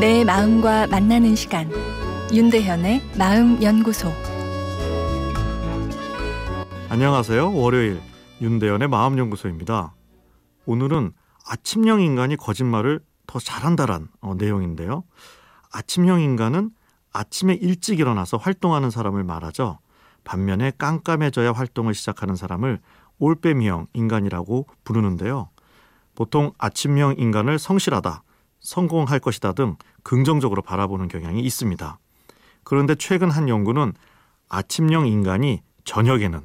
내 마음과 만나는 시간 윤대현의 마음 연구소 안녕하세요. 월요일 윤대현의 마음 연구소입니다. 오늘은 아침형 인간이 거짓말을 더 잘한다란 어, 내용인데요. 아침형 인간은 아침에 일찍 일어나서 활동하는 사람을 말하죠. 반면에 깜깜해져야 활동을 시작하는 사람을 올빼미형 인간이라고 부르는데요. 보통 아침형 인간을 성실하다, 성공할 것이다 등 긍정적으로 바라보는 경향이 있습니다. 그런데 최근 한 연구는 아침형 인간이 저녁에는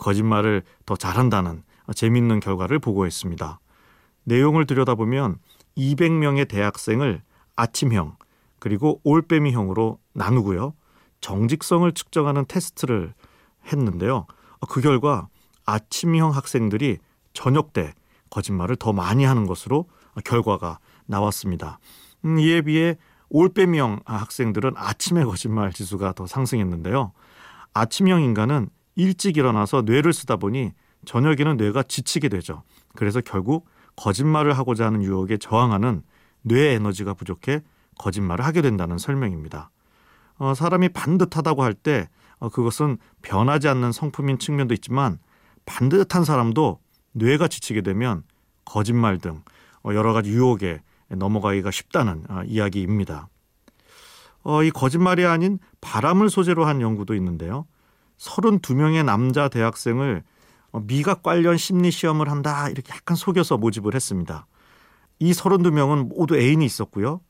거짓말을 더 잘한다는 재미있는 결과를 보고했습니다. 내용을 들여다보면 200명의 대학생을 아침형 그리고 올빼미형으로 나누고요. 정직성을 측정하는 테스트를 했는데요. 그 결과 아침형 학생들이 저녁 때 거짓말을 더 많이 하는 것으로 결과가 나왔습니다. 음, 이에 비해 올빼미형 학생들은 아침에 거짓말 지수가 더 상승했는데요. 아침형 인간은 일찍 일어나서 뇌를 쓰다 보니 저녁에는 뇌가 지치게 되죠. 그래서 결국 거짓말을 하고자 하는 유혹에 저항하는 뇌 에너지가 부족해 거짓말을 하게 된다는 설명입니다. 어, 사람이 반듯하다고 할때 어, 그것은 변하지 않는 성품인 측면도 있지만 반듯한 사람도 뇌가 지치게 되면 거짓말 등 어, 여러 가지 유혹에 넘어가기가 쉽다는 어, 이야기입니다. 어, 이 거짓말이 아닌 바람을 소재로 한 연구도 있는데요. 32명의 남자 대학생을 어, 미각 관련 심리 시험을 한다 이렇게 약간 속여서 모집을 했습니다. 이 32명은 모두 애인이 있었고요.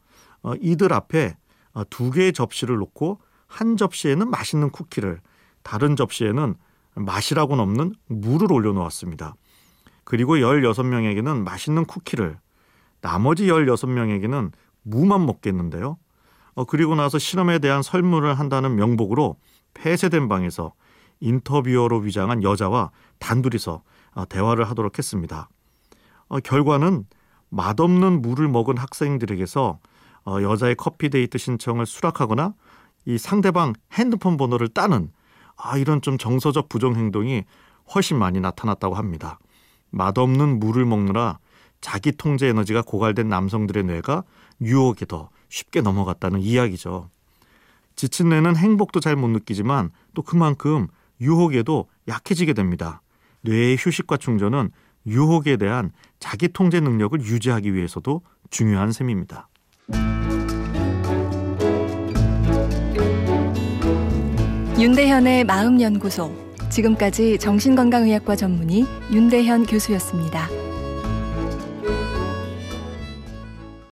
어, 이들 앞에 어, 두 개의 접시를 놓고 한 접시에는 맛있는 쿠키를 다른 접시에는 맛이라고는 없는 물을 올려놓았습니다. 그리고 16명에게는 맛있는 쿠키를 나머지 16명에게는 무만 먹겠는데요. 어, 그리고 나서 실험에 대한 설문을 한다는 명목으로 폐쇄된 방에서 인터뷰어로 위장한 여자와 단둘이서 어, 대화를 하도록 했습니다. 어, 결과는 맛없는 물을 먹은 학생들에게서 어, 여자의 커피 데이트 신청을 수락하거나 이 상대방 핸드폰 번호를 따는 아, 이런 좀 정서적 부정 행동이 훨씬 많이 나타났다고 합니다. 맛없는 물을 먹느라 자기 통제 에너지가 고갈된 남성들의 뇌가 유혹에 더 쉽게 넘어갔다는 이야기죠. 지친 뇌는 행복도 잘 못 느끼지만 또 그만큼 유혹에도 약해지게 됩니다. 뇌의 휴식과 충전은 유혹에 대한 자기 통제 능력을 유지하기 위해서도 중요한 셈입니다. 윤대현의 마음연구소. 지금까지 정신건강의학과 전문의 윤대현 교수였습니다.